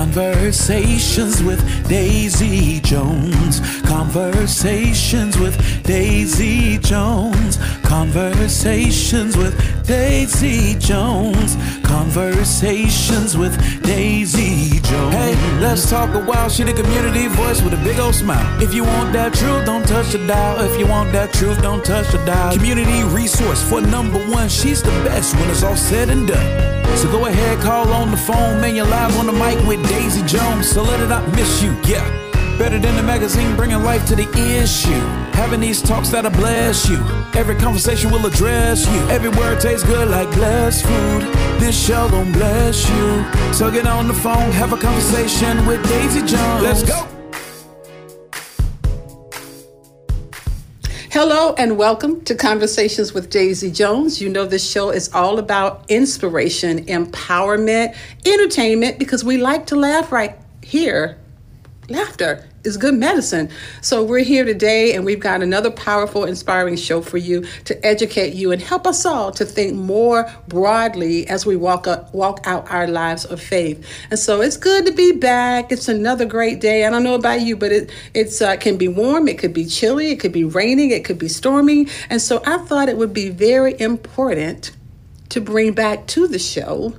Conversations with Daisy Jones. Conversations with Daisy Jones. Conversations with Daisy Jones. Conversations with Daisy Jones. Hey, let's talk a while. She the community voice with a big old smile. If you want that truth, don't touch the dial. If you want that truth, don't touch the dial. Community resource for number one. She's the best when it's all said and done. So go ahead, call on the phone, man. You're live on the mic with Daisy Jones. So let it not miss you, yeah. Better than the magazine, bringing life to the issue. Having these talks that'll bless you. Every conversation will address you. Every word tastes good like blessed food. This show gon' bless you. So get on the phone, have a conversation with Daisy Jones. Let's go. Hello and welcome to Conversations with Daisy Jones. You know, this show is all about inspiration, empowerment, entertainment, because we like to laugh right here. Laughter is good medicine. So we're here today and we've got another powerful, inspiring show for you to educate you and help us all to think more broadly as we walk up, walk out our lives of faith. And so it's good to be back. It's another great day. I don't know about you, but it it's uh, can be warm, it could be chilly, it could be raining, it could be stormy. And so I thought it would be very important to bring back to the show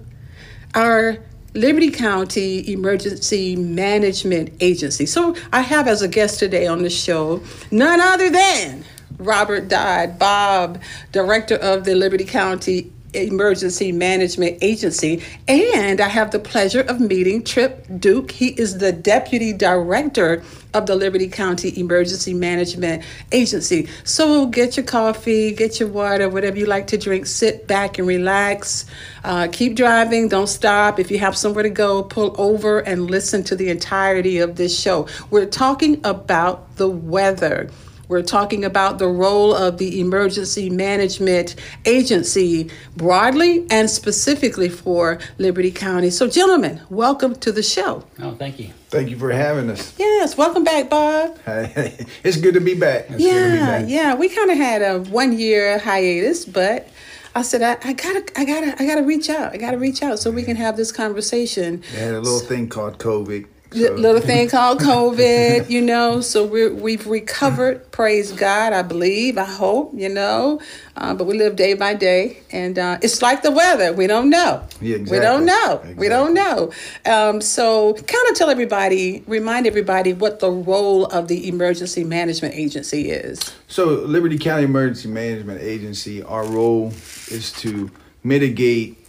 our Liberty County Emergency Management Agency. So I have as a guest today on the show none other than Robert Dodd, Bob, Director of the Liberty County Emergency Management Agency. And I have the pleasure of meeting Tripp Duke. He is the Deputy Director of the Liberty County Emergency Management Agency. So get your coffee, get your water, whatever you like to drink, sit back and relax. Uh, keep driving, don't stop. If you have somewhere to go, pull over and listen to the entirety of this show. We're talking about the weather. We're talking about the role of the Emergency Management Agency broadly and specifically for Liberty County. So, gentlemen, welcome to the show. Oh, thank you. Thank you for having us. Yes, welcome back, Bob. Hey, it's good to be back. It's yeah, be back. yeah. We kind of had a one year hiatus, but I said I, I, gotta I gotta I gotta reach out. I gotta reach out so we can have this conversation. We had a little thing called COVID. So. Little thing called COVID, you know. So we're we've recovered. Praise God, I believe, I hope, you know. Uh, but we live day by day, and uh, it's like the weather. We don't know. Yeah, exactly. We don't know. Exactly. We don't know. Um, so, kind of tell everybody, remind everybody what the role of the Emergency Management Agency is. So, Liberty County Emergency Management Agency, our role is to mitigate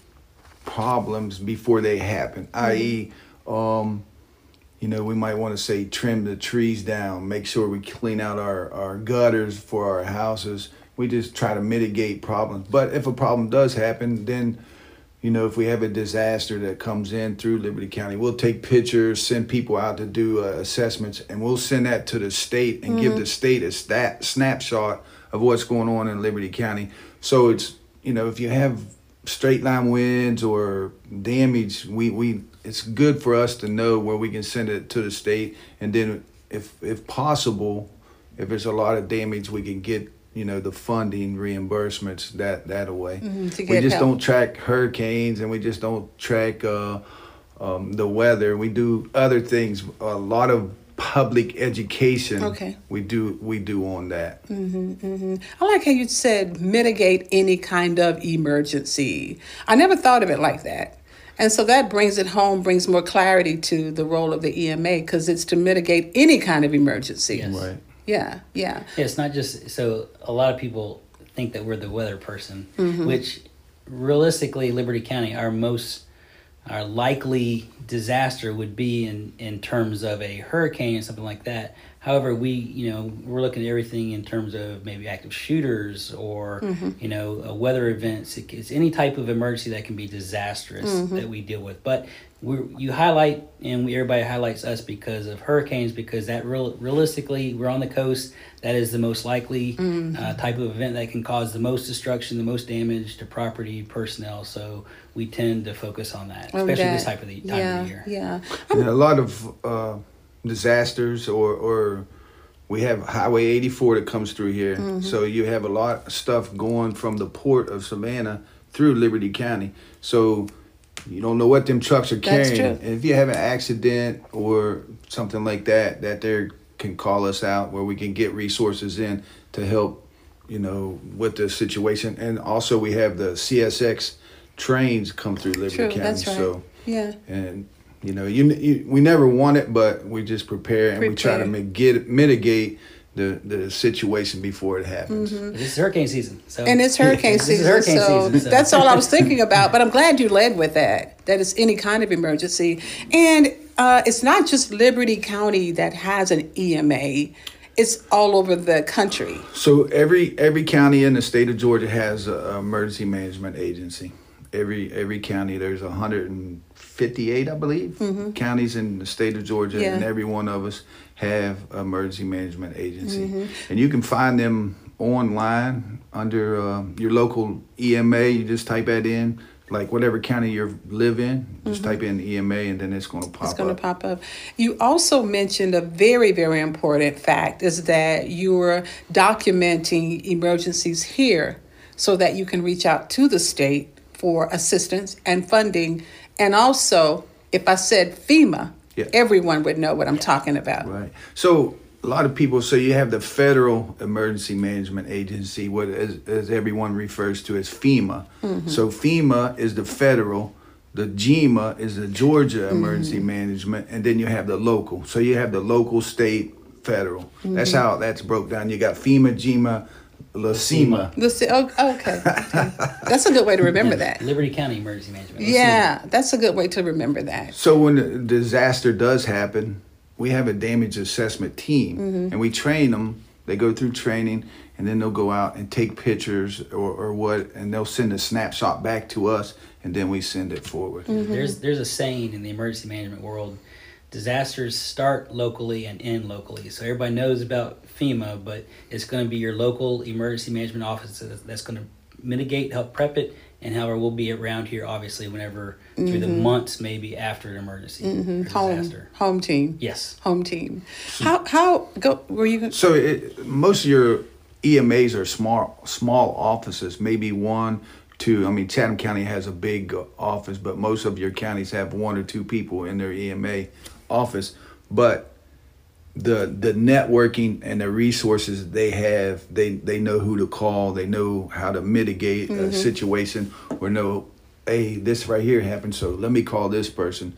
problems before they happen, mm-hmm. i.e., um, you know, we might want to say trim the trees down, make sure we clean out our, our gutters for our houses. We just try to mitigate problems. But if a problem does happen, then, you know, if we have a disaster that comes in through Liberty County, we'll take pictures, send people out to do uh, assessments, and we'll send that to the state and mm-hmm. give the state a stat, snapshot of what's going on in Liberty County. So it's, you know, if you have straight line winds or damage, we, we it's good for us to know where we can send it to the state, and then if if possible, if there's a lot of damage, we can get you know the funding reimbursements that that away. Mm-hmm, we just help. don't track hurricanes, and we just don't track uh, um, the weather. We do other things. A lot of public education okay we do we do on that mm-hmm, mm-hmm. i like how you said mitigate any kind of emergency i never thought of it like that and so that brings it home, brings more clarity to the role of the EMA because it's to mitigate any kind of emergency. Yes. Right. Yeah, yeah. yeah. It's not just so a lot of people think that we're the weather person, mm-hmm. which realistically, Liberty County, our most our likely disaster would be in in terms of a hurricane or something like that. However, we you know we're looking at everything in terms of maybe active shooters or mm-hmm. you know uh, weather events. It's any type of emergency that can be disastrous mm-hmm. that we deal with. But we you highlight and we, everybody highlights us because of hurricanes because that real realistically we're on the coast. That is the most likely mm-hmm. uh, type of event that can cause the most destruction, the most damage to property, personnel. So we tend to focus on that, especially that. this type of the time yeah, of the year. Yeah, yeah. A lot of. Uh, disasters or or we have highway 84 that comes through here mm-hmm. so you have a lot of stuff going from the port of savannah through liberty county so You don't know what them trucks are carrying. And if you have an accident or something like that, that they can call us out where we can get resources in to help, you know, with the situation. And also we have the CSX trains come through Liberty True, County. right. So Yeah. and you know, you, you we never want it, but we just prepare and we try to make, get mitigate the the situation before it happens. Mm-hmm. This is hurricane season, so And it's hurricane This is season, hurricane so, season, so- that's all I was thinking about. But I'm glad you led with that. That is any kind of emergency, and uh, it's not just Liberty County that has an EMA. It's all over the country. So every every county in the state of Georgia has a emergency management agency. Every every county there's 158, I believe, counties in the state of Georgia, Mm-hmm. Yeah. and every one of us have emergency management agency, Mm-hmm. and you can find them online under uh, your local EMA. You just type that in, like whatever county you live in. Just type in EMA, and then it's going to pop Mm-hmm. It's going to pop up. You also mentioned a very, very important fact is that you're documenting emergencies here so that you can reach out to the state for assistance and funding. And also, if I said FEMA, Yeah. everyone would know what I'm talking about. Right. So a lot of people say you have the Federal Emergency Management Agency, what as, as everyone refers to as FEMA. Mm-hmm. So FEMA is the federal, the GEMA is the Georgia mm-hmm. Emergency Management, and then you have the local. So you have the local, state, federal. That's mm-hmm. how that's broke down. You got FEMA, GEMA, LCEMA. Listen, oh, okay. okay. That's a good way to remember that. Liberty County Emergency Management. Let's. Yeah, that's a good way to remember that. So when a disaster does happen, we have a damage assessment team, mm-hmm. and we train them. They go through training, and then they'll go out and take pictures or, or what, and they'll send a snapshot back to us, and then we send it forward. Mm-hmm. There's there's a saying in the emergency management world: disasters start locally and end locally. So everybody knows about FEMA, but it's going to be your local emergency management office that's- that's going to mitigate, help prep it, and however we'll be around here, obviously, whenever through the mm-hmm. months maybe after an emergency or mm-hmm. Home, disaster. home team. Yes. Home team. How how go? Were you? Gonna... So it, most of your EMAs are small small offices, maybe one, two. I mean, Chatham County has a big office, but most of your counties have one or two people in their EMA office. But the the networking and the resources they have, they they know who to call, they know how to mitigate a situation, or know, hey, this right here happened, so let me call this person.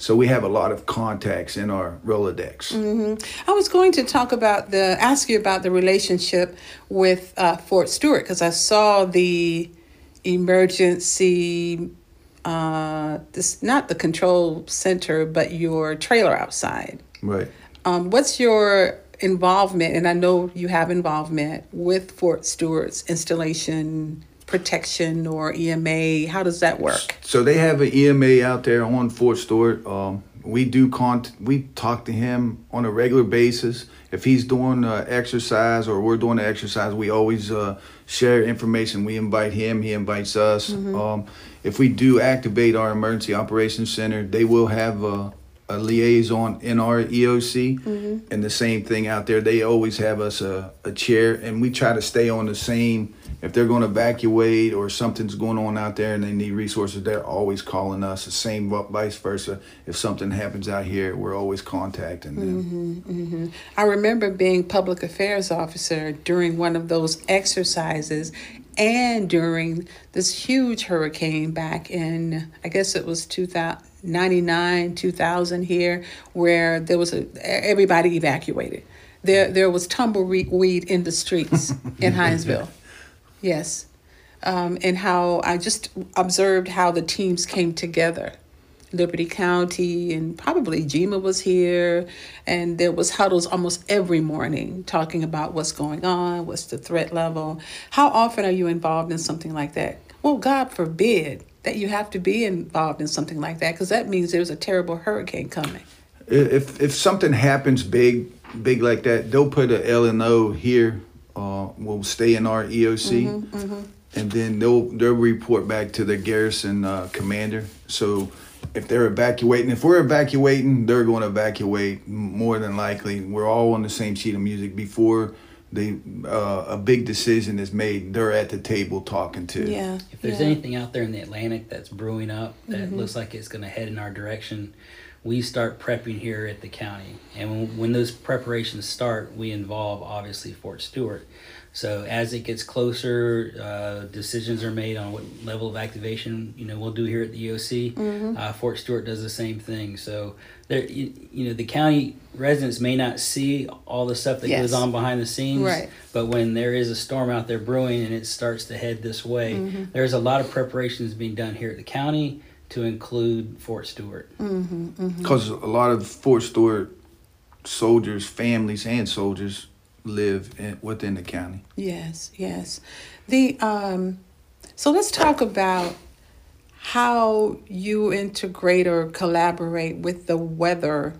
So we have a lot of contacts in our Rolodex. I was going to talk about the ask you about the relationship with uh, Fort Stewart because I saw the emergency. Uh, this not the control center, but your trailer outside. Right. Um, what's your involvement? And I know you have involvement with Fort Stewart's installation, protection, or EMA. How does that work? So they have an EMA out there on Fort Stewart. Um, we do con- we talk to him on a regular basis. If he's doing uh, exercise or we're doing the exercise, we always uh, share information. We invite him, he invites us. Um, if we do activate our emergency operations center, they will have a, a liaison in our EOC, mm-hmm. and the same thing out there. They always have us a, a chair, and we try to stay on the same. If they're going to evacuate or something's going on out there and they need resources, they're always calling us. The same vice versa. If something happens out here, we're always contacting them. Mm-hmm, mm-hmm. I remember being public affairs officer during one of those exercises and during this huge hurricane back in I guess it was 2099 2000 here where there was a everybody evacuated. There there was tumbleweed in the streets in Hinesville. Yes. Um, and how I just observed how the teams came together. Liberty County and probably GEMA was here, and there was huddles almost every morning talking about what's going on, what's the threat level. How often are you involved in something like that? Well, God forbid that you have to be involved in something like that because that means there's a terrible hurricane coming. If if something happens big, big like that, they'll put a LNO here. Uh, will stay in our EOC, and then they'll they'll report back to the garrison uh, commander. So if they're evacuating, if we're evacuating, they're going to evacuate more than likely. We're all on the same sheet of music before they uh, a big decision is made, they're at the table talking to. Yeah. If there's yeah. anything out there in the Atlantic that's brewing up that looks like it's going to head in our direction, we start prepping here at the county. And when, when those preparations start, we involve obviously Fort Stewart. So as it gets closer, uh, decisions are made on what level of activation you know we'll do here at the EOC. Uh, Fort Stewart does the same thing. So there, you, you know, the county residents may not see all the stuff that Yes. goes on behind the scenes, Right. but when there is a storm out there brewing and it starts to head this way, Mm-hmm. there's a lot of preparations being done here at the county to include Fort Stewart. Because a lot of Fort Stewart soldiers, families, and soldiers live in, within the county. Yes, yes. The um, so let's talk about how you integrate or collaborate with the weather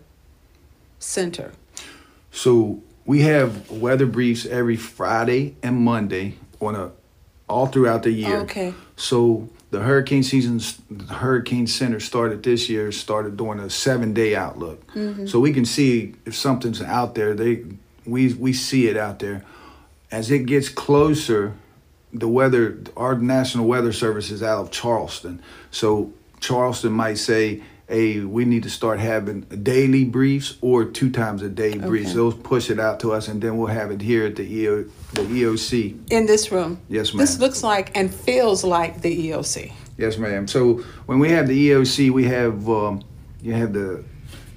center. So we have weather briefs every Friday and Monday on a all throughout the year. Okay. So the hurricane season, the hurricane center started this year. Started doing a seven day outlook, so we can see if something's out there. They we we see it out there. As it gets closer, the weather, our National Weather Service is out of Charleston. So Charleston might say, hey, we need to start having daily briefs or two times a day briefs. Okay. They'll push it out to us and then we'll have it here at the, EO, the EOC. In this room. Yes, ma'am. This looks like and feels like the EOC. Yes, ma'am. So when we have the EOC, we have um, you have the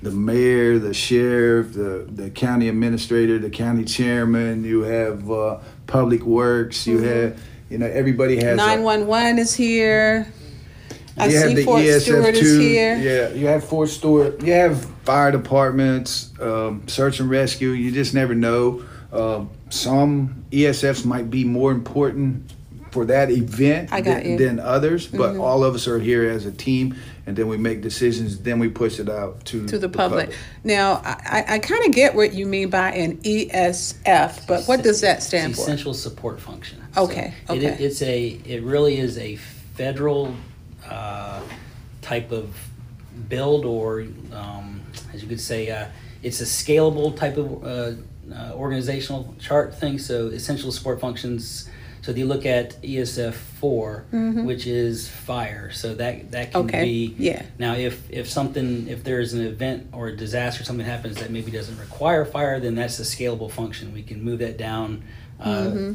the mayor, the sheriff, the the county administrator, the county chairman. You have uh, public works. You have you know everybody has. Nine one one is here. I you have see the Fort ESF Stewart is here. Yeah, you have Fort Stewart. You have fire departments, um, search and rescue. You just never know. Um some ESFs might be more important for that event than. Mm-hmm. than others, but all of us are here as a team, and then we make decisions. Then we push it out to to the public. Now, I, I kind of get what you mean by an ESF, but what does that stand It's for? essential support function. Okay, it- okay. it's a it really is a federal uh, type of build, or um, as you could say, uh, it's a scalable type of uh, uh, organizational chart thing. So essential support functions. So if you look at ESF 4 which is fire, so that that can Mm-hmm. Okay, be yeah. now, if if something, if there's an event or a disaster, something happens that maybe doesn't require fire, then that's a scalable function. We can move that down. Uh, Mm-hmm.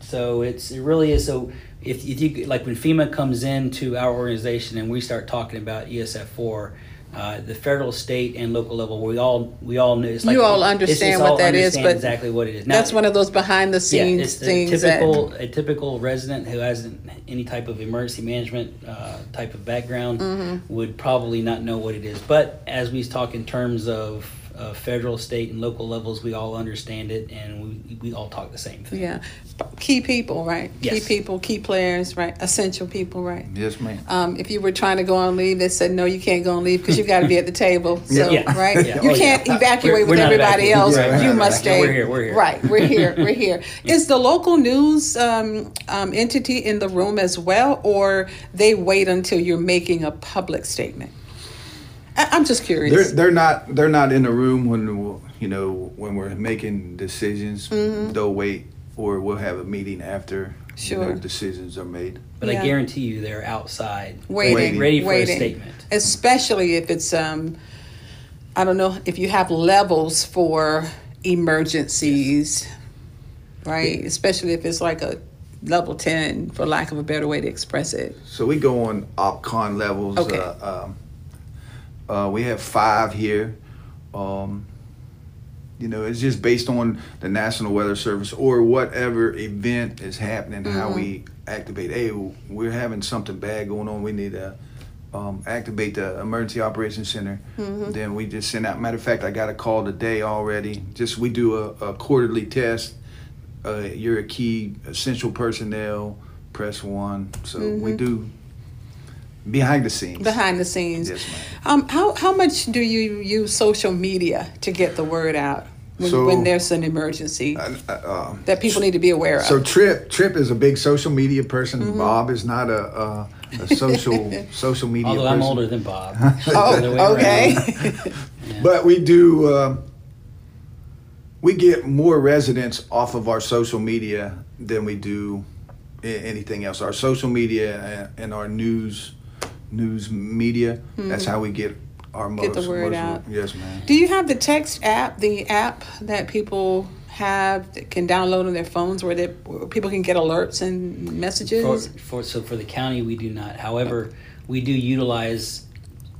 So it's it really is. So if, if you like when FEMA comes into our organization and we start talking about ESF four. Uh, the federal, state, and local level, we all we all know. It's like You all understand it's what all that is, understand but exactly what it is. Now, That's one of those behind the yeah, scenes it's the things that. typical a typical resident who hasn't any type of emergency management uh, type of background Mm-hmm. would probably not know what it is. But as we talk in terms of uh, federal, state, and local levels, we all understand it, and we we all talk the same thing. Yeah, key people, right? Yes. Key people, key players, right? Essential people, right? Yes, ma'am. Um, if you were trying to go on leave, they said no, you can't go on leave because you've got to be at the table. So, Yeah. right? Yeah. You Oh, can't yeah. evacuate We're- with we're everybody evacuating. else. Yeah, we're you not must evacuating. stay. We're here, we're here. Right, we're here. We're here. Is the local news um, um, entity in the room as well, or they wait until you're making a public statement? I- I'm just They're curious. they're not they're not in the room when you know when we're making decisions. Mm-hmm. They'll wait, or we'll have a meeting after you know, decisions are made. But Yeah. I guarantee you, they're outside, Waiting, ready, ready for waiting. a statement. especially if it's um i don't know if you have levels for emergencies right especially if it's like a level 10 for lack of a better way to express it So we go on OpCon levels. Okay. Uh, um, uh, we have five here. Um, you know, it's just based on the National Weather Service or whatever event is happening, how we activate. Hey, we're having something bad going on. We need to um, activate the Emergency Operations Center. Then we just send out. Matter of fact, I got a call today already. Just we do a, a quarterly test. Uh, you're a key essential personnel. Press one. So we do behind the scenes. behind the scenes Yes, ma'am. um, how, how much do you use social media to get the word out when, So- when there's an emergency Uh, uh, that people need to be aware of So Tripp Tripp is a big social media person. Bob is not a, a, a social social media Although person. I'm older than Bob. Oh, around. okay But we do. Uh, we get more residents off of our social media than we do anything else. Our social media and, and our news news media. Hmm. That's how we get our most. Get the word most- out. Yes, man. Do you have the text app, the app that people have that can download on their phones where, they, where people can get alerts and For, messages? for so for the county, we do not. However, we do utilize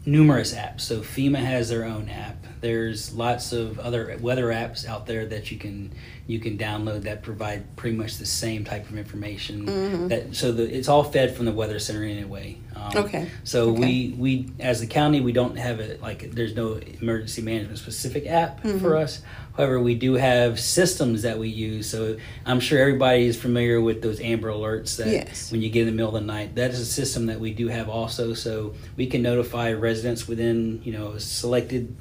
numerous apps. So FEMA has their own app. There's lots of other weather apps out there that you can you can download that provide pretty much the same type of information. Mm-hmm. That so the it's all fed from the weather center anyway. Um, Okay. So Okay. we we as the county we don't have it like there's no emergency management specific app Mm-hmm. for us. However, we do have systems that we use. So I'm sure everybody is familiar with those Amber Alerts that Yes. when you get in the middle of the night. That is a system that we do have also. So we can notify residents within you know selected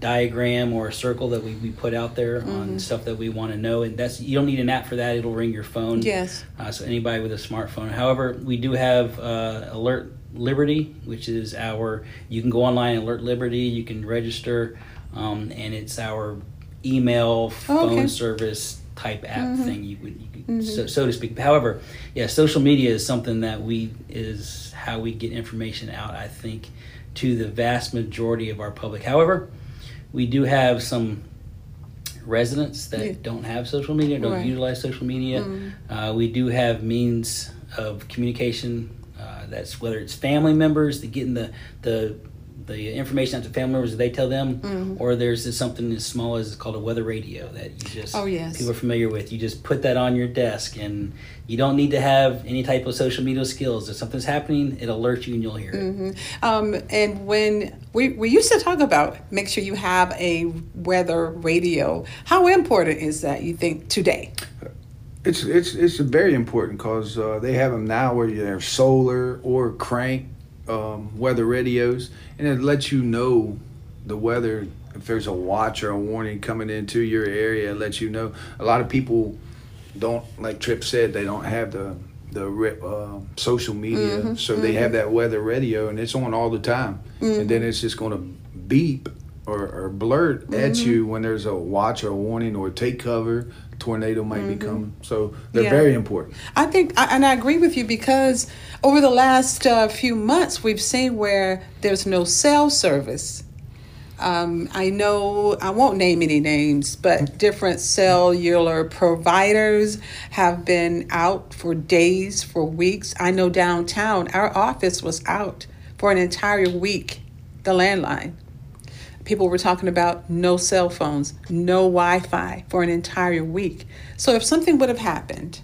diagram or a circle that we, we put out there Mm-hmm. on stuff that we want to know and that's you don't need an app for that it'll ring your phone Yes. uh, so anybody with a smartphone. However, we do have uh, Alert Liberty, which is our. You can go online Alert Liberty. You can register, um, and it's our email phone Oh, Okay. Mm-hmm. service type app thing. You would, you could, so, so to speak. However, yeah, social media is something that we is how we get information out. I think to the vast majority of our public. However, we do have some residents that Yeah. don't have social media, don't Right. Mm-hmm. utilize social media. Uh, we do have means of communication. Uh, that's whether it's family members that getting the the the information out to family members that they tell them, Mm-hmm. or there's this something as small as it's called a weather radio that you just Oh, yes. people are familiar with. You just put that on your desk, and you don't need to have any type of social media skills. If something's happening, it alerts you and you'll hear it. Um, and when we, we used to talk about make sure you have a weather radio, how important is that, you think, today? It's it's it's very important because uh, they have them now where they're solar or crank um, weather radios, and it lets you know the weather. If there's a watch or a warning coming into your area, it lets you know. A lot of people don't, like Tripp said, they don't have the the uh, social media, so they have that weather radio, and it's on all the time. And then it's just going to beep or, or blurt at you when there's a watch or a warning or take cover. Tornado might be coming, so they're Yeah. very important. I think, and I agree with you because over the last uh, few months, we've seen where there's no cell service. Um, I know, I won't name any names, but different cellular providers have been out for days, for weeks. I know downtown, our office was out for an entire week, the landline. People were talking about no cell phones, no Wi Fi for an entire week. So if something would have happened,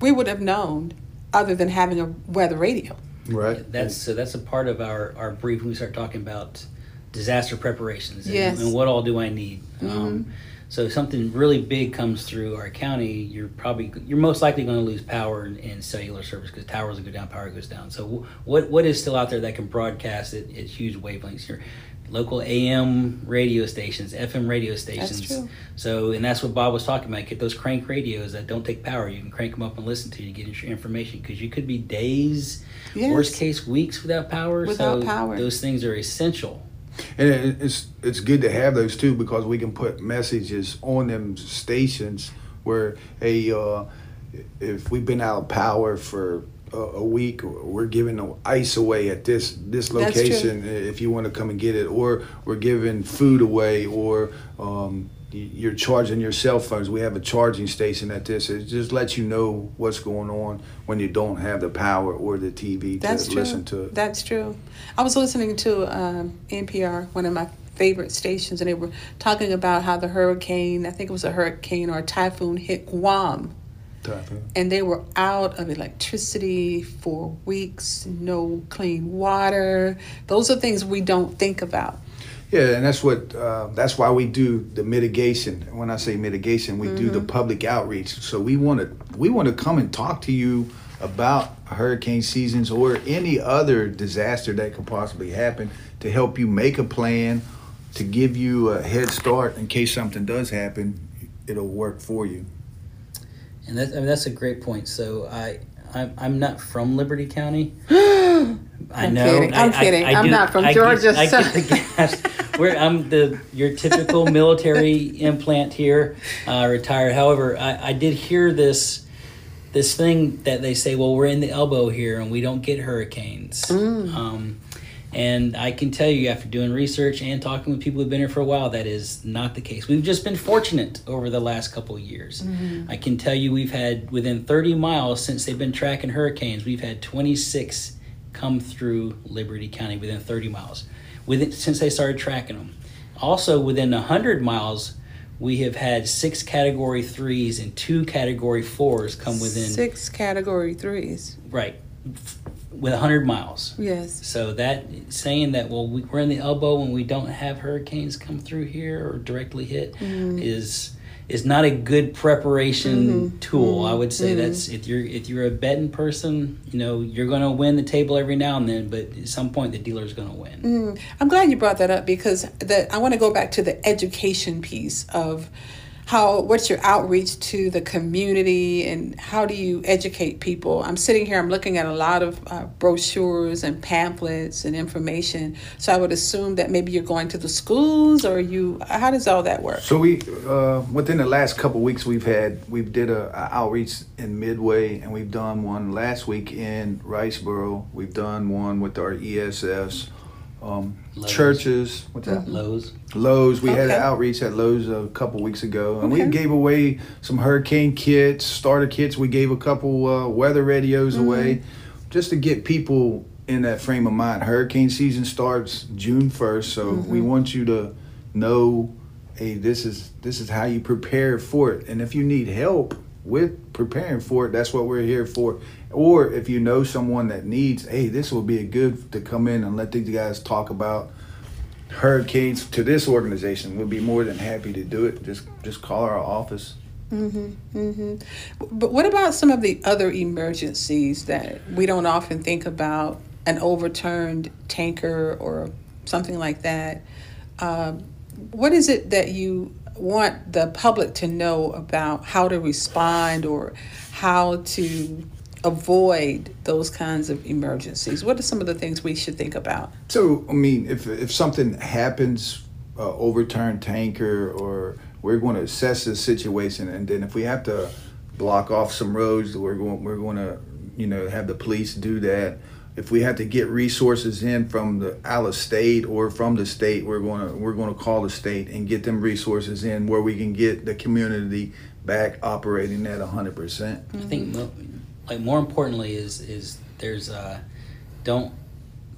we would have known other than having a weather radio. Right. That's so. That's a part of our our brief when we start talking about disaster preparations and, Yes. and what all do I need. Um, so if something really big comes through our county, you're probably you're most likely going to lose power and, in cellular service because towers will go down, power goes down. So wh- what what is still out there that can broadcast at, at huge wavelengths? Your local AM radio stations, FM radio stations. true. So and that's what Bob was talking about. Get those crank radios that don't take power. You can crank them up and listen to. You get your information because you could be days, Yes. worst case weeks without power. Without so power. those things are essential. And it's it's good to have those too because we can put messages on them stations where hey uh, if we've been out of power for a, a week we're giving the ice away at this this location if you want to come and get it or we're giving food away or um, you're charging your cell phones we have a charging station at this it just lets you know what's going on when you don't have the power or the tv That's to true. listen to it That's true. I was listening to um, NPR, one of my favorite stations, and they were talking about how the hurricane, I think it was a hurricane or a typhoon, hit Guam. And they were out of electricity for weeks, no clean water. Those are things we don't think about. Yeah, and that's what uh, that's why we do the mitigation. When I say mitigation, we do the public outreach. So we want to we want to come and talk to you about hurricane seasons or any other disaster that could possibly happen to help you make a plan to give you a head start in case something does happen. It'll work for you. And that, I mean, that's a great point. So I, I'm, I'm not from Liberty County. I I'm know. kidding. I- I'm I- kidding. I I'm do- not from I Georgia, Get, I so- get the gas. we're, I'm the your typical military implant here, uh, retired. However, I, I did hear this this thing that they say, well, we're in the elbow here and we don't get hurricanes. Um, and I can tell you, after doing research and talking with people who've been here for a while, that is not the case. We've just been fortunate over the last couple of years. Mm-hmm. I can tell you, we've had within 30 miles since they've been tracking hurricanes, we've had 26 come through Liberty County within 30 miles, within since they started tracking them. Also, within 100 miles, we have had six Category threes and two Category fours come within Six category threes. right with 100 miles. Yes. So that saying that well we, we're in the elbow when we don't have hurricanes come through here or directly hit mm-hmm. is is not a good preparation mm-hmm. tool. I would say mm-hmm. that's if you're if you're a betting person, you know you're going to win the table every now and then, but at some point the dealer's going to win. I'm glad you brought that up because the, I want to go back to the education piece of how what's your outreach to the community and how do you educate people? I'm sitting here i'm looking at a lot of uh, brochures and pamphlets and information. So i would assume that maybe you're going to the schools or you how does all that work? So we, uh, within the last couple weeks, we've had we've did a, a outreach in Midway, and we've done one last week in Riceboro. We've done one with our ESS um, Lowe's. churches. What's that? Lowe's. Lowe's. We had an outreach at Lowe's a couple weeks ago, and we gave away some hurricane kits, starter kits. We gave a couple uh, weather radios Mm-hmm. away, just to get people in that frame of mind. Hurricane season starts June first, so Mm-hmm. we want you to know, hey, this is this is how you prepare for it, and if you need help with preparing for it, that's what we're here for. Or if you know someone that needs, hey, this will be a good to come in and let these guys talk about hurricanes to this organization we'll be more than happy to do it just just call our office Mhm. Mhm. But what about some of the other emergencies that we don't often think about? An overturned tanker or something like that. Um, what is it that you want the public to know about how to respond or how to avoid those kinds of emergencies? What are some of the things we should think about? so i mean if if something happens uh, overturned tanker or we're going to assess the situation and then if we have to block off some roads we're going we're going to you know have the police do that if we have to get resources in from the out of state or from the state we're going to we're to call the state and get them resources in where we can get the community back operating at 100% I think mo- like more importantly is is there's uh, don't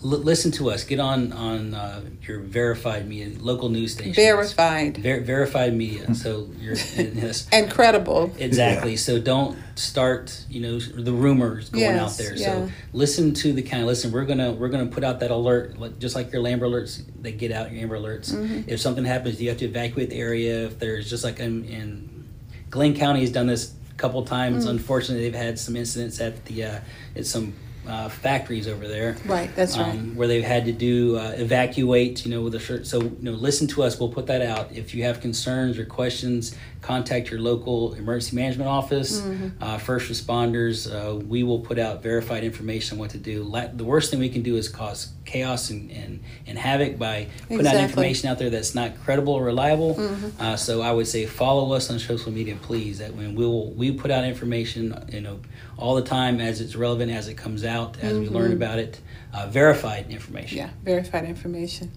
listen to us. Get on on uh, your verified media, local news stations. Verified Ver- verified media. So you're yes, and credible. exactly. So don't start you know the rumors going Yes, out there. yeah. So listen to the kind of listen. We're gonna we're gonna put out that alert like, just like your Amber alerts. They get out your Amber alerts. Mm-hmm. If something happens, you have to evacuate the area. If there's just like in, in Glynn County has done this a couple times. Mm. Unfortunately, they've had some incidents at the uh, at some uh, factories over there. Right, that's right. Um, where they've had to do uh, evacuate, you know, with a shirt. So, you know, listen to us. We'll put that out. If you have concerns or questions, contact your local emergency management office, Mm-hmm. uh, first responders. Uh, we will put out verified information on what to do. La- the worst thing we can do is cause chaos and, and, and havoc by putting out information out there that's not credible or reliable. Mm-hmm. Uh, so I would say follow us on social media, please. That when we will we put out information, you know, all the time as it's relevant, as it comes out, as we learn about it, uh, verified information. Mm-hmm. Yeah, verified information.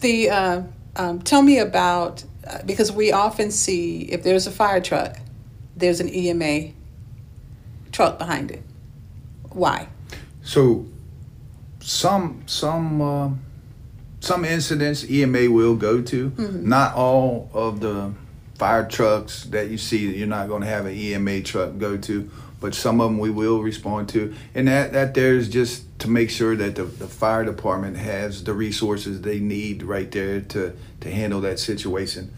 The uh, um, tell me about uh, because we often see if there's a fire truck, there's an EMA truck behind it. Why? So, some some uh, some incidents EMA will go to. Not all of the fire trucks that you see, you're not going to have an EMA truck go to, but some of them we will respond to. And that that there's just to make sure that the, the fire department has the resources they need right there to to handle that situation.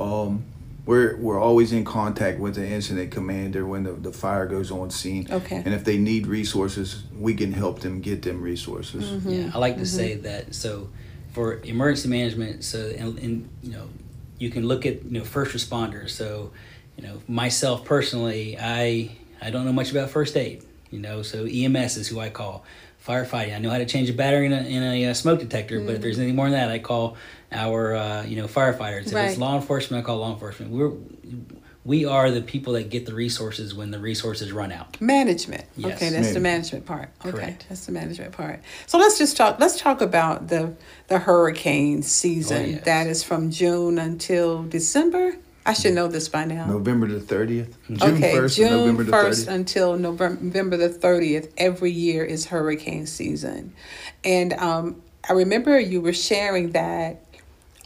Um, we're we're always in contact with the incident commander when the, the fire goes on scene. Okay. And if they need resources, we can help them get them resources. Yeah, I like to say that. So, for emergency management, so and, and you know, you can look at you know first responders. So, you know, myself personally, I I don't know much about first aid. You know, so EMS is who I call. Firefighting. I know how to change a battery in a, in a uh, smoke detector, but if there's anything more than that, I call our uh, you know firefighters. If Right. it's law enforcement, I call law enforcement. We're we are the people that get the resources when the resources run out. Management. Yes. Okay, that's the Management. management part. Okay, Correct. that's the management part. So let's just talk. Let's talk about the the hurricane season. Oh, yes. That is from June until December. I should know this by now. November the 30th. June okay, 1st June November the 1st 30th. until November, November the 30th, every year is hurricane season. And um, I remember you were sharing that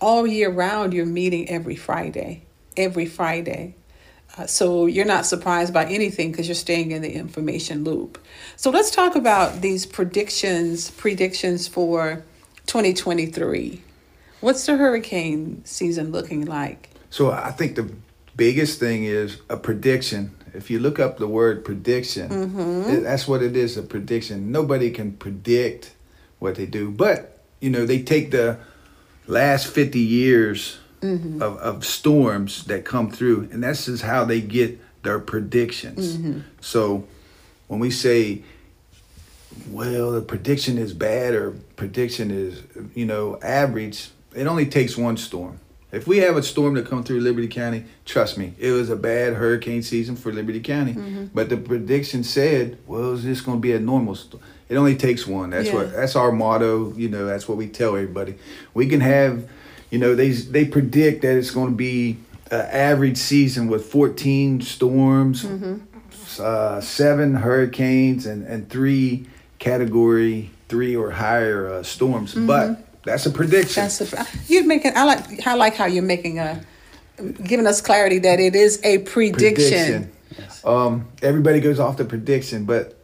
all year round you're meeting every Friday, every Friday. Uh, so you're not surprised by anything because you're staying in the information loop. So let's talk about these predictions, predictions for 2023. What's the hurricane season looking like? So I think the biggest thing is a prediction. If you look up the word prediction, Mm-hmm. that's what it is a prediction. Nobody can predict what they do. But, you know, they take the last 50 years Mm-hmm. of, of storms that come through, and that's just how they get their predictions. Mm-hmm. So when we say, well, the prediction is bad or prediction is, you know, average, it only takes one storm. If we have a storm that come through Liberty County, trust me, it was a bad hurricane season for Liberty County. Mm-hmm. But the prediction said, well, is this going to be a normal storm? It only takes one. That's Yeah. what that's our motto. You know, that's what we tell everybody. We can have, you know, they they predict that it's going to be an average season with 14 storms, Mm-hmm. uh, seven hurricanes, and and three category three or higher uh, storms. But that's a prediction. Mm-hmm. That's a, you're making. I like. I like how you're making a, giving us clarity that it is a prediction. Yes. Um, everybody goes off the prediction, but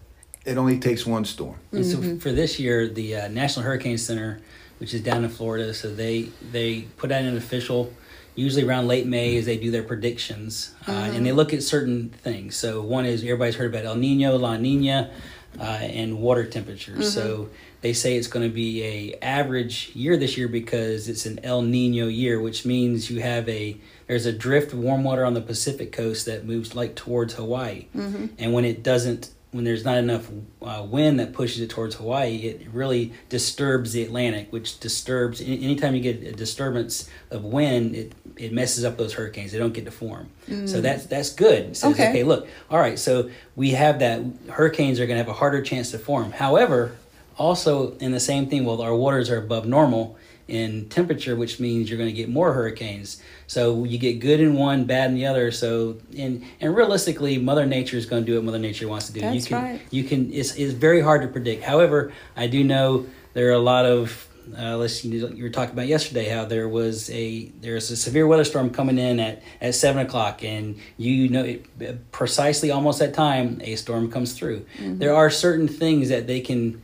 it only takes one storm. And Mm-hmm. so for this year, the uh, National Hurricane Center, which is down in Florida, so they they put out an official, usually around late May, as they do their predictions, uh, and they look at certain things. So one is everybody's heard about El Nino, La Nina, uh, and water temperatures. So they say it's going to be a average year this year because it's an El Nino year, which means you have a there's a drift warm water on the Pacific coast that moves like towards Hawaii, and when it doesn't when there's not enough uh, wind that pushes it towards Hawaii, it really disturbs the Atlantic, which disturbs any- anytime you get a disturbance of wind, it, it messes up those hurricanes. They don't get to form. So that's that's good. Says, Okay. okay, look, all right, so we have that hurricanes are going to have a harder chance to form. However, also in the same thing, well, our waters are above normal in temperature, which means you're going to get more hurricanes. So you get good in one, bad in the other. So and and realistically, Mother Nature is going to do what Mother Nature wants to do. you That's can right. you can it's it's very hard to predict. However, I do know there are a lot of uh, let's you you were talking about yesterday how there was a there's a severe weather storm coming in at at seven o'clock and you know it, precisely almost that time a storm comes through. Mm-hmm. There are certain things that they can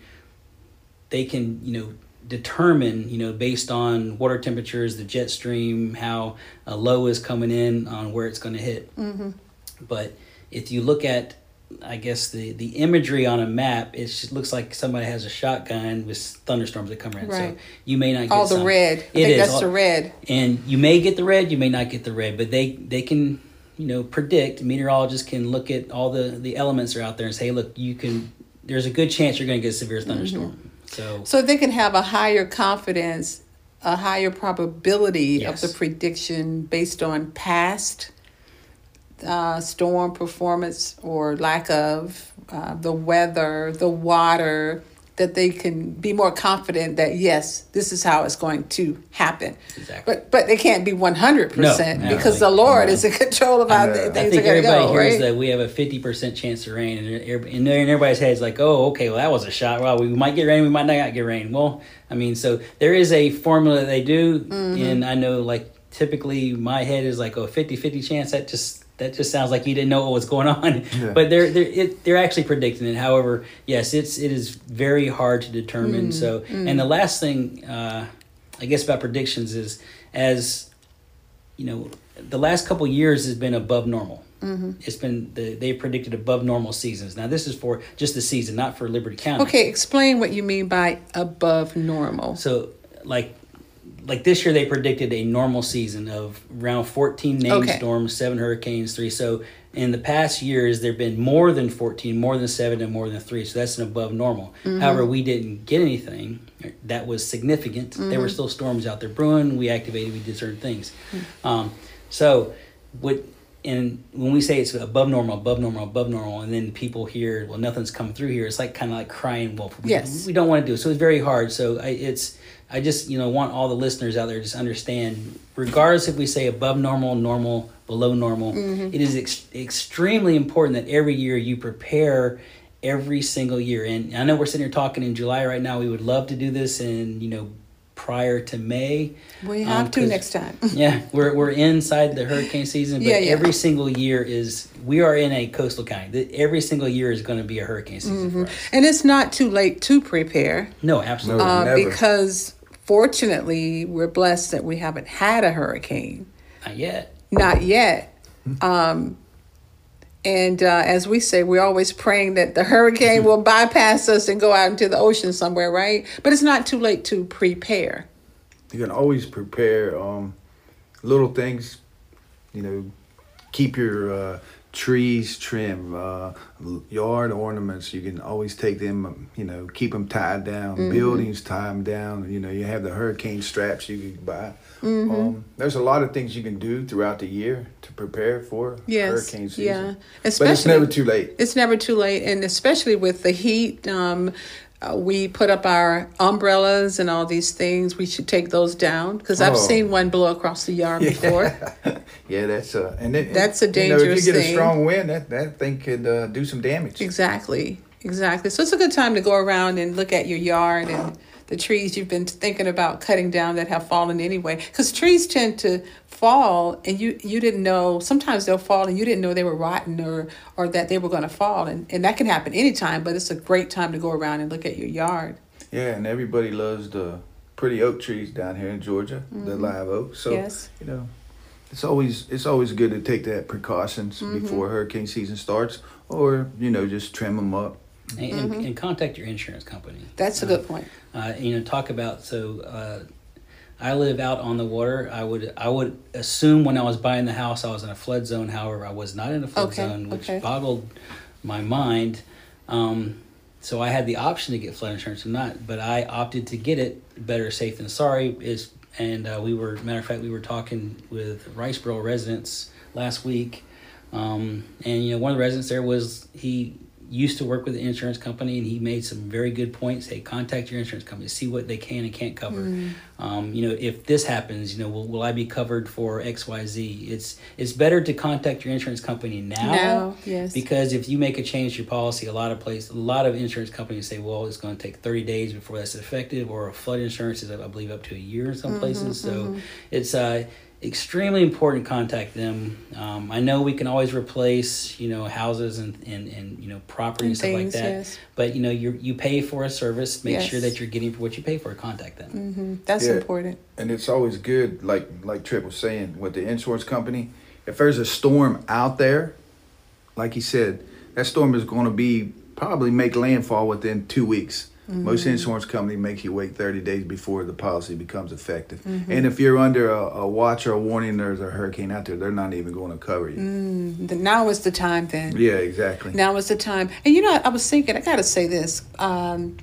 they can you know determine you know based on water temperatures the jet stream how a low is coming in on where it's going to hit Mm-hmm. but if you look at i guess the the imagery on a map it just looks like somebody has a shotgun with thunderstorms that come in Right. so you may not get All the some. red. I It is. that's All- the red. and you may get the red you may not get the red but they they can you know predict meteorologists can look at all the the elements that are out there and say hey look you can there's a good chance you're going to get a severe thunderstorm so So they can have a higher confidence, a higher probability Yes. of the prediction based on past uh, storm performance or lack of uh, the weather, the water. That they can be more confident that yes, this is how it's going to happen. Exactly. But but they can't be one hundred percent No, because the. Lord No. is in control of how know. th- I I things think are going to everybody hears Right? that we have a fifty percent chance of rain, and in everybody's head is like, "Oh, okay, well that was a shot. Well, we might get rain, we might not get rain." Well, I mean, so there is a formula they do, Mm-hmm. and I know like typically my head is like, "Oh, 50-50 chance." That just that just sounds like you didn't know what was going on, Yeah. but they're they're it, they're actually predicting it. However, yes, it's it is very hard to determine. Mm, So, and the last thing uh, I guess about predictions is as you know, the last couple years has been above normal. Mm-hmm. It's been the, they predicted above normal seasons. Now this is for just the season, not for Liberty County. Okay, explain what you mean by above normal. So like like this year they predicted a normal season of around 14 named Okay. storms, seven hurricanes, three. So in the past years, there've been more than 14, more than seven, and more than three. So that's an above normal. Mm-hmm. However, we didn't get anything that was significant. There were mm-hmm. still storms out there brewing. We activated. We did certain things. Hmm. Um, so what? And when we say it's above normal, above normal, above normal, and then people hear, well, nothing's coming through here. It's like kind of like crying wolf. We, Yes. we don't want to do it. So it's very hard. So I, it's I just you know want all the listeners out there to just understand, regardless if we say above normal, normal, below normal, Mm-hmm. it is ex- extremely important that every year you prepare every single year. And I know we're sitting here talking in July right now. We would love to do this, and you know prior to May. We um, have to 'cause- next time. yeah, we're, we're inside the hurricane season, but Yeah, yeah. every single year is we are in a coastal county. The- Every single year is going to be a hurricane season for us. And it's not too late to prepare No, absolutely. No. uh, Never. because fortunately we're blessed that we haven't had a hurricane. Not yet. Not yet. Um, and uh, as we say, we're always praying that the hurricane will bypass us and go out into the ocean somewhere, right? But it's not too late to prepare. You can always prepare um, little things. You know, keep your uh, trees trim uh, yard ornaments. You can always take them. um, You know, keep them tied down. Mm-hmm. Buildings tie them down. You know, you have the hurricane straps you can buy. Mm-hmm. Um, there's a lot of things you can do throughout the year to prepare for Yes, hurricane season. yeah. but it's Especially- never too late. It's never too late, and especially with the heat, um, uh, we put up our umbrellas and all these things. We should take those down because I've Oh. seen one blow across the yard before. Yeah, that's uh, and it, That's a You know, if you get thing. a strong wind, that that thing could uh, do some damage. Exactly, exactly. So it's a good time to go around and look at your yard and the trees you've been thinking about cutting down that have fallen anyway. Because trees tend to fall, and you you didn't know. Sometimes they'll fall, and you didn't know they were rotten or or that they were going to fall, and and that can happen anytime. But it's a great time to go around and look at your yard. Yeah, and everybody loves the pretty oak trees down here in Georgia, the live oak. So Mm-hmm. Yes. you know, it's always it's always good to take that precautions Mm-hmm. before hurricane season starts, or you know just trim them up. And, Mm-hmm. and, and contact your insurance company. That's a good point. Uh, you know, talk about so. Uh, I live out on the water. I would I would assume when I was buying the house I was in a flood zone. However, I was not in a flood Okay, zone, which okay. boggled my mind. Um, so I had the option to get flood insurance or not, but I opted to get it. Better safe than sorry is, and uh, we were matter of fact we were talking with Riceboro residents last week, um, and you know one of the residents there was he used to work with the insurance company and he made some very good points. Hey contact your insurance company see what they can and can't cover. Mm. um, you know if this happens you know will, will i be covered for xyz it's it's better to contact your insurance company now, Now, yes. because if you make a change to your policy a lot of places a lot of insurance companies say well it's going to take 30 days before that's effective or a flood insurance is i believe up to a year in some places. So it's uh extremely important to contact them um, i know we can always replace you know houses and and, and you know property and, And stuff like that yes. but you know you you pay for a service make sure that you're getting for what you pay for contact them hmm That's Yeah. important. And it's always good, like like Tripp was saying, with the insurance company. If there's a storm out there, like he said, that storm is going to be probably make landfall within two weeks. Most insurance company makes you wait 30 days before the policy becomes effective. And if you're under a, a watch or a warning, there's a hurricane out there, they're not even going to cover you. The- Now is the time then. Yeah, exactly. Now is the time. And you know, I was thinking, I got to say this. Um,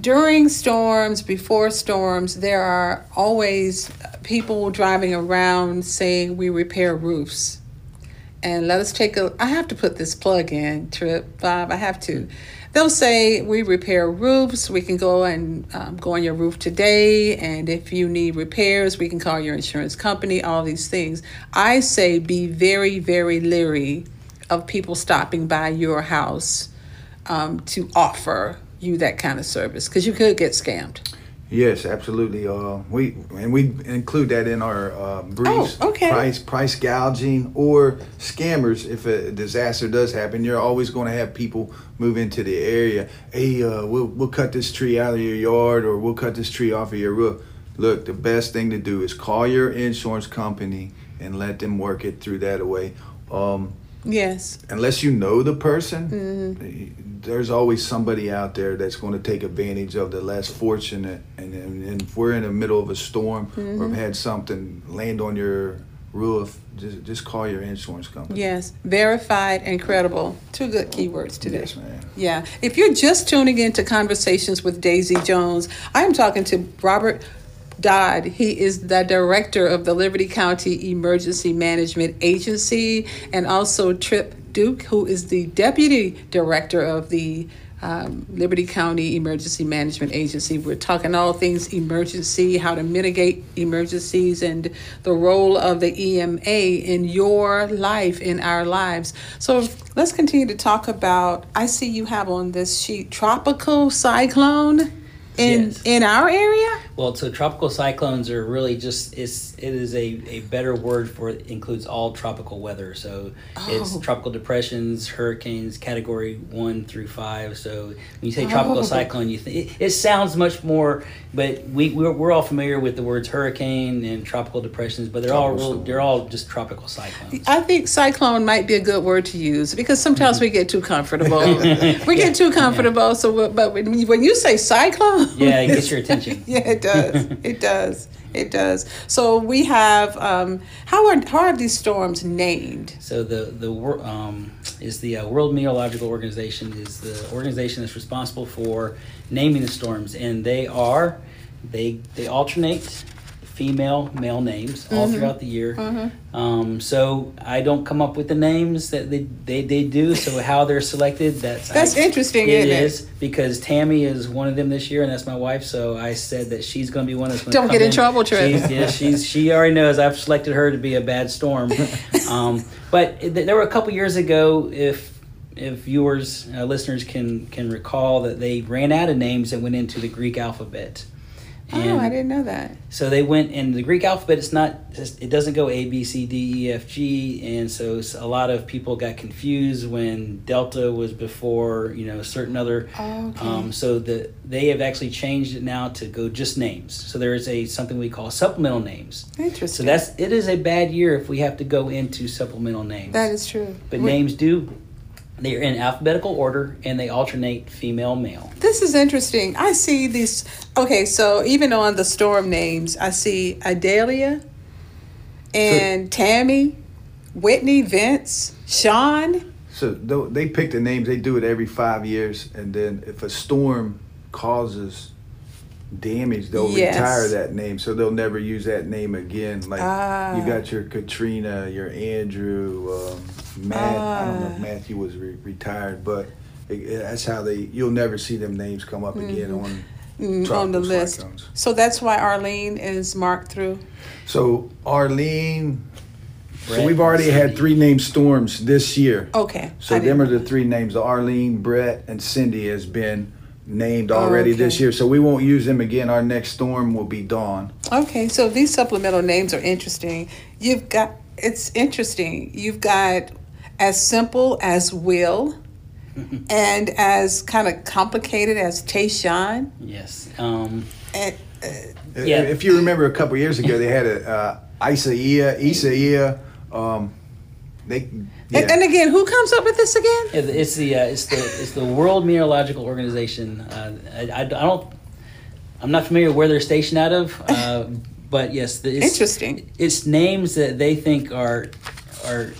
during storms, before storms, there are always people driving around saying we repair roofs. And let us take a, I have to put this plug in, Tripp Bob, I have to. They'll say we repair roofs. We can go and um, go on your roof today. And if you need repairs, we can call your insurance company, all these things. I say be very, very leery of people stopping by your house um, to offer you that kind of service because you could get scammed. Yes, absolutely. Uh, we and we include that in our uh, briefs. Oh, okay. Price price gouging or scammers. If a disaster does happen, you're always going to have people move into the area. Hey, uh, we'll we'll cut this tree out of your yard, or we'll cut this tree off of your roof. Look, the best thing to do is call your insurance company and let them work it through that way. Um, Yes. unless you know the person, mm-hmm. there's always somebody out there that's going to take advantage of the less fortunate. And, and, and if we're in the middle of a storm or have had something land on your roof, just just call your insurance company. Yes. Verified and credible. Two good keywords today. Yes, ma'am. Yeah. If you're just tuning in to Conversations with Daisy Jones, I am talking to Robert Dodd. He is the director of the Liberty County Emergency Management Agency, and also Tripp Duke, who is the deputy director of the um, Liberty County Emergency Management Agency. We're talking all things emergency, how to mitigate emergencies, and the role of the EMA in your life, in our lives. So let's continue to talk about. I see you have on this sheet tropical cyclone in Yes. in our area. Well, so tropical cyclones are really just it's it is a, a better word for it includes all tropical weather. So it's Oh. tropical depressions, hurricanes, category one through five. So when you say tropical Oh. cyclone, you think it, it sounds much more, but we we're, we're all familiar with the words hurricane and tropical depressions, but they're all Tropical real, they're all just tropical cyclones. I think cyclone might be a good word to use because sometimes mm-hmm. we get too comfortable. we get too comfortable. So, we- but when you say cyclone, Yeah, it gets your attention. yeah, it does. It does. It does. So we have um, how are how are these storms named? So the the um, is the uh, World Meteorological Organization is the organization that's responsible for naming the storms, and they are they they alternate female male names Mm-hmm. all throughout the year. Um, so I don't come up with the names that they, they, they do. So how they're selected that's That's I- interesting, It isn't it? is because Tammy is one of them this year, and that's my wife. So I said that she's going to be one that's going to Don't get in trouble, Tripp. She's, yeah, she's she already knows I've selected her to be a bad storm. um, but th- there were a couple years ago, if if viewers uh, listeners can can recall that they ran out of names and went into the Greek alphabet. Oh, I didn't know that. So they went in the Greek alphabet. It's not. just- It doesn't go A B C D E F G, and so a lot of people got confused when Delta was before you know certain other. Okay. Um, so the they have actually changed it now to go just names. So there is a something we call supplemental names. Interesting. So that's it is a bad year if we have to go into supplemental names. that is true. But We- names do. They're in alphabetical order and they alternate female male. This is interesting. I see these. Okay, so even on the storm names, I see Adelia and Tammy, Whitney, Vince, Sean. So they pick the names. They do it every five years, and then if a storm causes damage, they'll Yes. retire that name. So they'll never use that name again. Like Ah. you got your Katrina, your Andrew, um, Matt. I don't know if Ah. Matthew was re- retired, but it, it- that's how they. You'll never see them names come up again on Mm, on the tropical list. cyclones. So that's why Arlene is marked through. So Arlene. So we've already had three named storms this year. Okay. So I them are didn't- the three names. Arlene, Bret, and Cindy has been named already this Oh, Okay. year. So we won't use them again. Our next storm will be Don. Okay, so these supplemental names are interesting. You've got it's interesting. You've got as simple as Will, and as kind of complicated as Tayshawn. Yes. Um, And Yeah. If you remember a couple years ago, they had a uh, Isaiah, Isaiah. Um, they yeah. and, and again, who comes up with this again? It's the uh, it's the it's the World Meteorological Organization. Uh, I, I, I don't I'm not familiar where they're stationed out of, uh, but yes, it's, Interesting. It's names that they think are are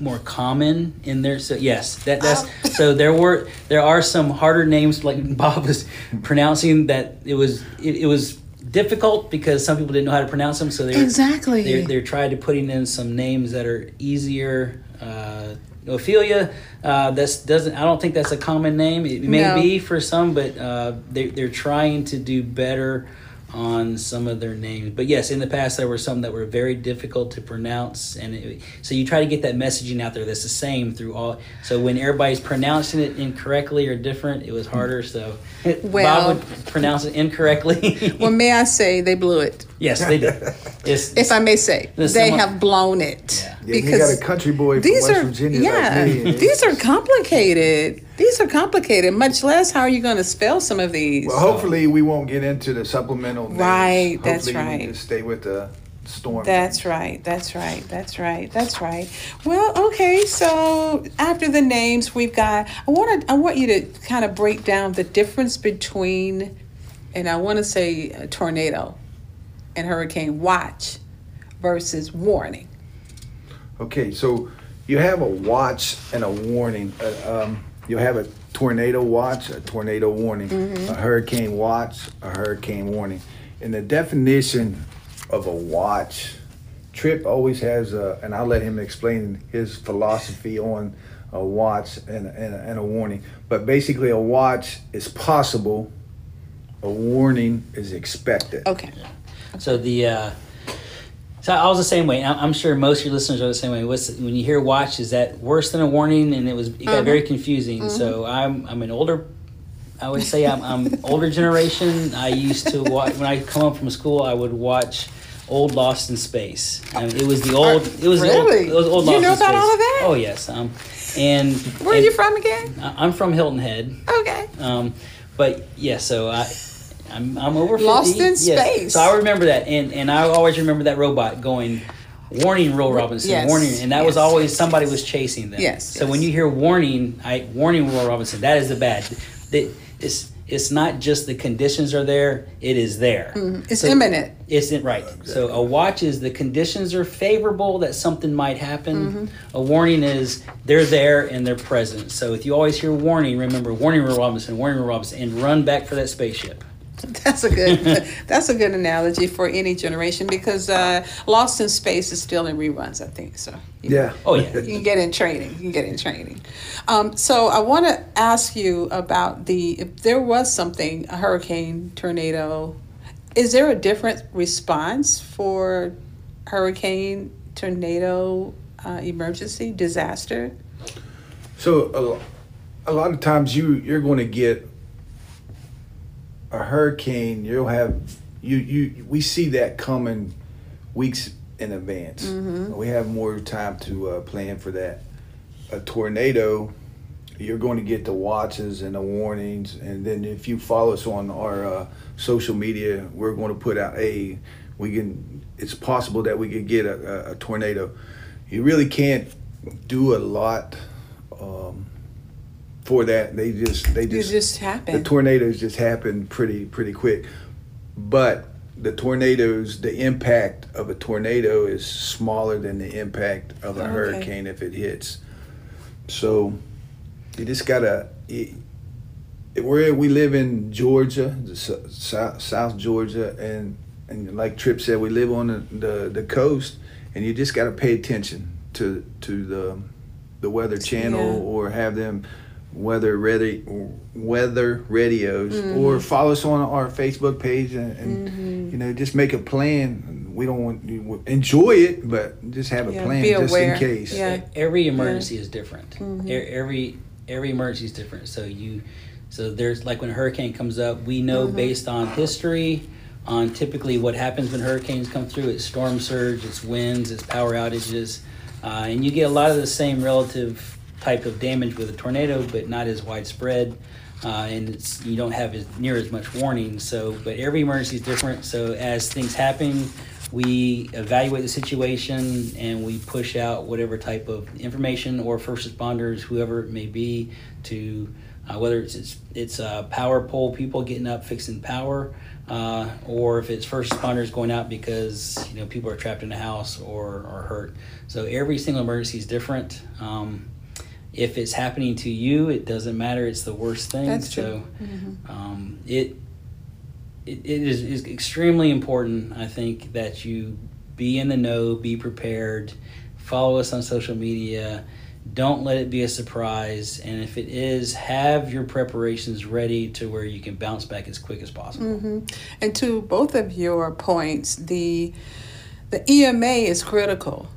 more common in there. So yes, that that's Oh. so there were there are some harder names like Bob was pronouncing that it was it, it was difficult because some people didn't know how to pronounce them. So they Exactly. they're, they're trying to putting in some names that are easier. Uh, Ophelia, uh, that's doesn't. I don't think that's a common name. It may No. be for some, but uh, they they're trying to do better on some of their names. But yes, in the past there were some that were very difficult to pronounce, and it, so you try to get that messaging out there that's the same through all. So when everybody's pronouncing it incorrectly or different, it was harder. So Well- Bob would pronounce it incorrectly. Well, may I say they blew it? yes, they did. It's, If I may say, they someone- have blown it. Yeah. Yeah, you got a country boy from these West are Virginia yeah, like these are complicated. These are complicated. Much less how are you going to spell some of these? Well, hopefully we won't get into the supplemental. Names. Right, that's Hopefully right. We just stay with the storm. That's right. That's right. That's right. That's right. Well, okay. So after the names, we've got. I want to. I want you to kind of break down the difference between, and I want to say tornado, and hurricane watch, versus warning. Okay, so you have a watch and a warning. Uh, um, you have a tornado watch, a tornado warning, a hurricane watch, a hurricane warning. And the definition of a watch, Tripp always has a, and I'll let him explain his philosophy on a watch and, and, and a warning. But basically, a watch is possible, a warning is expected. Okay. So the uh, so I was the same way. I'm sure most of your listeners are the same way. What's when you hear watch? Is that worse than a warning? And it was it got very confusing. So I'm I'm an older. I would say I'm, I'm older generation. I used to watch when I come home from school. I would watch old Lost in Space. I mean, it was the old. It was Really? the old. It was old You Lost know in about Space. all of that? Oh yes. Um, and Where are and you from again? I'm from Hilton Head. Okay. Um, but yeah, so I, I'm, I'm over 50. Lost in Yes. space. So I remember that, and and I always remember that robot going, "Warning, Will Robinson, Yes. warning," and that was always somebody was chasing them. Yes, So yes. when you hear warning, I warning, Will Robinson, that is the bad. The, it's it's not just the conditions are there; it is there. Mm-hmm. It's So- imminent. it's in, right. So a watch is the conditions are favorable that something might happen. Mm-hmm. A warning is they're there and they're present. So if you always hear warning, remember warning Will Robinson, warning Will Robinson, and run back for that spaceship. That's a good. that's a good analogy for any generation because uh, Lost in Space is still in reruns. I think so. Yeah. Oh yeah. You can get in training. You can get in training. Um, so I want to ask you about the if there was something a hurricane, tornado. Is there a different response for hurricane, tornado, uh, emergency, disaster? So a, a lot of times you you're going to get a hurricane. You'll have you you we see that coming weeks in advance. We have more time to uh, plan for that. A tornado, you're going to get the watches and the warnings, and then if you follow us on our uh, social media, we're going to put out a we can. It's possible that we could get a, a, a tornado. You really can't do a lot um, for that. They just they It just just the tornadoes just happen pretty pretty quick. But the tornadoes, the impact of a tornado is smaller than the impact of a Okay. hurricane if it hits. So you just gotta. It, where we live in Georgia, the South, South Georgia, and and like Tripp said, we live on the, the, the coast, and you just got to pay attention to to the the weather channel Yeah. or have them weather ready weather radios Mm-hmm. or follow us on our Facebook page and, and you know just make a plan. We don't want you enjoy it, but just have a Yeah, plan just aware. in case. Yeah. Every emergency is different. E- Every every emergency is different. So you so there's like when a hurricane comes up, we know based on history, on typically what happens when hurricanes come through. It's storm surge, it's winds, it's power outages, uh, and you get a lot of the same relative type of damage with a tornado, but not as widespread. Uh, and it's you don't have as near as much warning. So, but every emergency is different. So as things happen, we evaluate the situation and we push out whatever type of information or first responders, whoever it may be, to uh, whether it's it's, it's uh, power pole people getting up fixing power, uh, or if it's first responders going out because you know people are trapped in a house or or hurt. So every single emergency is different. Um, if it's happening to you, it doesn't matter. It's the worst thing. That's so true. Mm-hmm. um, it it, it is, is extremely important, I think, that you be in the know, be prepared, follow us on social media. Don't let it be a surprise. And if it is, have your preparations ready to where you can bounce back as quick as possible. Mm-hmm. And to both of your points, the the EMA is critical.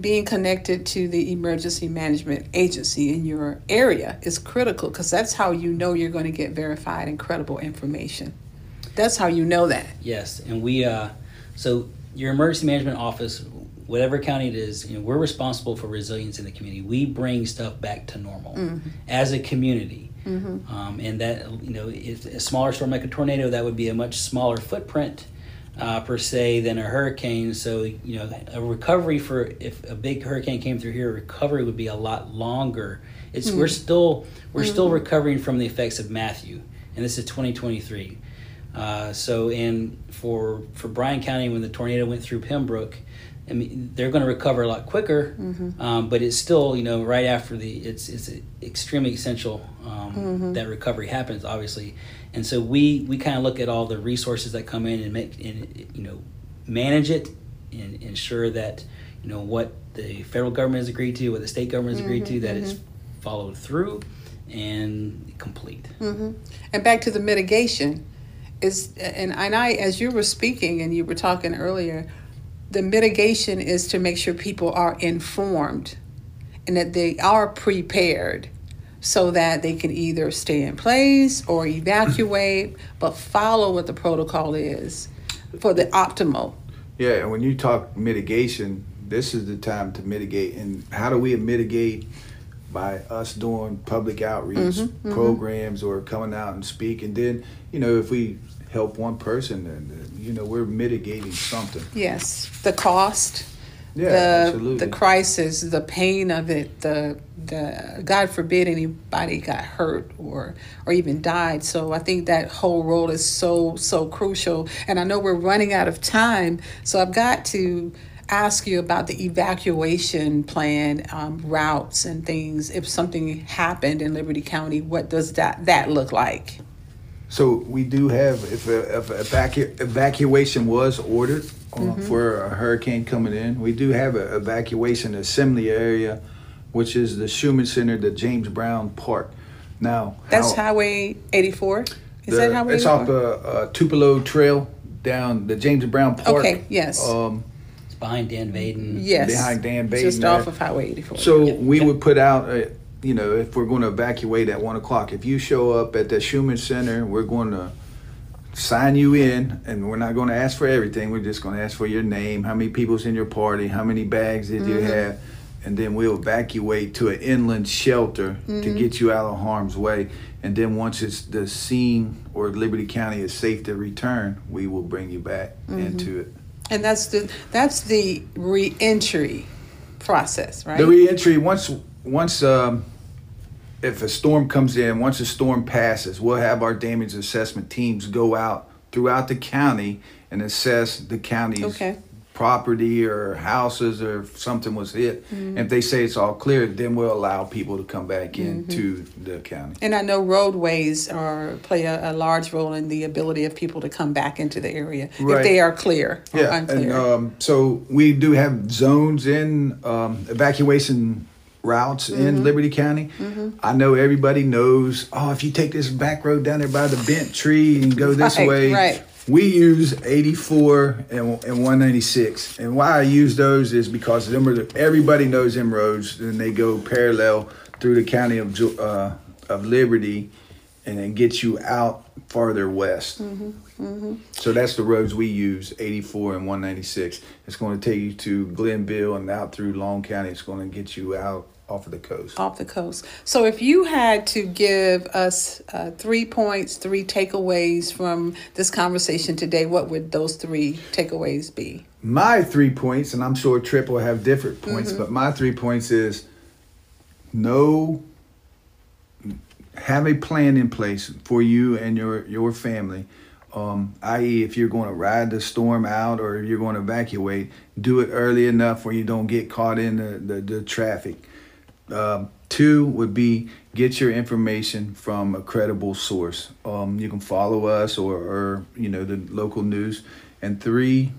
Being connected to the emergency management agency in your area is critical because that's how you know you're going to get verified and credible information. That's how you know that. Yes, and we uh, so your emergency management office, whatever county it is, you know, we're responsible for resilience in the community. We bring stuff back to normal as a community, um, and that you know, if a smaller storm like a tornado, that would be a much smaller footprint. Uh, per se than a hurricane. So you know, a recovery for if a big hurricane came through here, recovery would be a lot longer. It's we're still we're still recovering from the effects of Matthew, and this is 2023. Uh, so in for for Bryan County when the tornado went through Pembroke. I mean, they're going to recover a lot quicker, um, but it's still, you know, right after the, it's it's extremely essential um, that recovery happens, obviously, and so we we kind of look at all the resources that come in and make and you know manage it and ensure that you know what the federal government has agreed to, what the state government has agreed to, mm-hmm, that it's mm-hmm. followed through and complete. Mm-hmm. And back to the mitigation is and and I as you were speaking and you were talking earlier, the mitigation is to make sure people are informed and that they are prepared so that they can either stay in place or evacuate, but follow what the protocol is for the optimal. Yeah, and when you talk mitigation, this is the time to mitigate. And how do we mitigate? By us doing public outreach mm-hmm, mm-hmm. programs or coming out and speak. And then, you know, if we help one person, then, you know, we're mitigating something. Yes, the cost, Yeah, the absolutely. the crisis, the pain of it, the the God forbid anybody got hurt or or even died. So I think that whole role is so so crucial. And I know we're running out of time, so I've got to ask you about the evacuation plan um, routes and things. If something happened in Liberty County, what does that that look like? So we do have, if, a, if a evacu- evacuation was ordered uh, Mm-hmm. for a hurricane coming in, we do have an evacuation assembly area, which is the Schuman Center, the James Brown Park. Now, That's how- Highway 84. Is the- that Highway? It's 84? off the uh, Tupelo Trail down the James Brown Park. Okay, yes. Um, It's behind Dan Vaden. Yes. behind Dan Vaden. Just Vaden off there. of Highway 84. So Yeah. we would put out, a, you know, if we're going to evacuate at one o'clock, if you show up at the Schuman Center, we're going to sign you in, and we're not going to ask for everything. We're just going to ask for your name, how many people's in your party, how many bags did you have, and then we'll evacuate to an inland shelter to get you out of harm's way. And then once it's the scene or Liberty County is safe to return, we will bring you back into it. And that's the that's the reentry process, right? The reentry once once um, if a storm comes in, once a storm passes, we'll have our damage assessment teams go out throughout the county and assess the county's Okay. Property or houses or if something was hit. Mm-hmm. If they say it's all clear, then we'll allow people to come back into the county. and I know roadways are play a, a large role in the ability of people to come back into the area if they are clear or Yeah, and unclear. um, so we do have zones in um, evacuation routes Mm-hmm. in Liberty County. I know everybody knows. Oh, if you take this back road down there by the bent tree and go this Right, way, right. We use 84 and, and 196. And why I use those is because them are the, everybody knows them roads, and they go parallel through the county of uh, of Liberty, and it gets you out farther west. So that's the roads we use, 84 and 196. It's going to take you to Glennville and out through Long County. It's going to get you out off of the coast. off the coast. So, if you had to give us uh, three points, three takeaways from this conversation today, what would those three takeaways be? My three points, and I'm sure Tripp will have different points, but my three points is no have a plan in place for you and your your family. Um, i.e., if you're going to ride the storm out or you're going to evacuate, do it early enough where you don't get caught in the, the, the traffic. Um, two would be get your information from a credible source. Um, you can follow us or, or you know the local news. And three,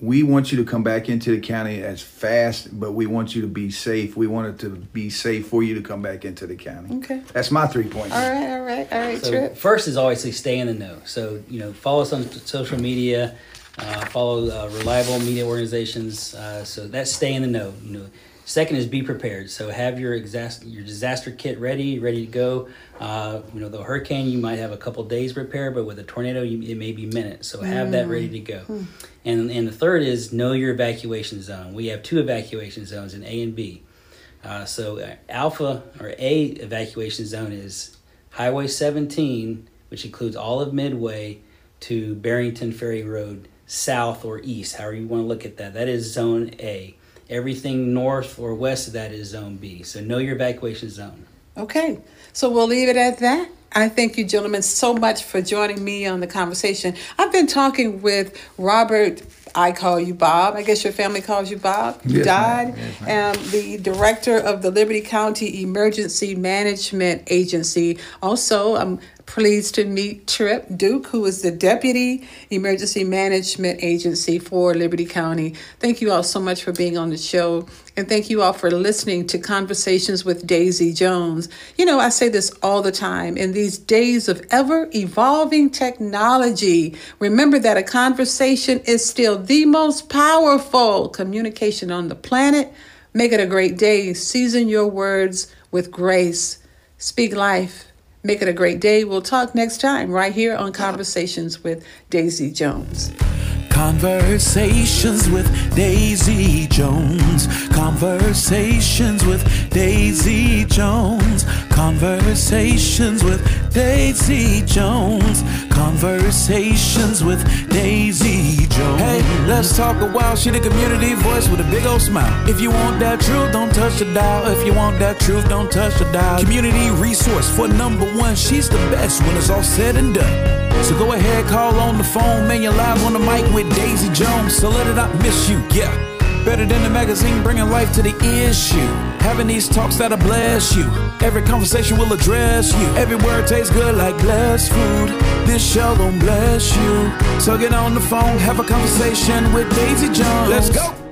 we want you to come back into the county as fast, but we want you to be safe. We want it to be safe for you to come back into the county. Okay. That's my three points. All right, all right, all right, So Tripp. first is obviously stay in the know. So you know, follow us on social media, uh, follow uh, reliable media organizations. Uh, so that's stay in the know. You know. Second is be prepared. So have your exas- your disaster kit ready, ready to go. Uh, you know, the hurricane you might have a couple days prepare, but with a tornado you, it may be minutes. So have that ready to go. And and the third is know your evacuation zone. We have two evacuation zones in A and B. Uh, so uh, Alpha or A evacuation zone is Highway 17, which includes all of Midway to Barrington Ferry Road, south or east, however you want to look at that. That is zone A. Everything north or west of that is zone B. So know your evacuation zone. Okay, so we'll leave it at that. I thank you, gentlemen, so much for joining me on the conversation. I've been talking with Robert. I call you Bob. I guess your family calls you Bob. You Yes, died. ma'am. Yes, ma'am. um, the director of the Liberty County Emergency Management Agency. Also, I'm pleased to meet Tripp Duke, who is the Deputy Emergency Management Agency for Liberty County. Thank you all so much for being on the show. And thank you all for listening to Conversations with Daisy Jones. You know, I say this all the time. In these days of ever evolving technology, remember that a conversation is still the most powerful communication on the planet. Make it a great day. Season your words with grace. Speak life. Make it a great day. We'll talk next time right here on Conversations with Daisy Jones. Conversations with Daisy Jones. Conversations with Daisy Jones. Conversations with Daisy Jones. Conversations with Daisy Jones. Hey, let's talk a while. She the community voice with a big old smile. If you want that truth, don't touch the dial. If you want that truth, don't touch the dial. Community resource for number one. She's the best when it's all said and done. So go ahead, call on the phone, man. You're live on the mic with Daisy Jones. So let it not miss you, yeah. Better than the magazine, bringing life to the issue. Having these talks that'll bless you. Every conversation will address you. Every word tastes good like blessed food. This show gon' bless you. So get on the phone, have a conversation with Daisy Jones. Let's go.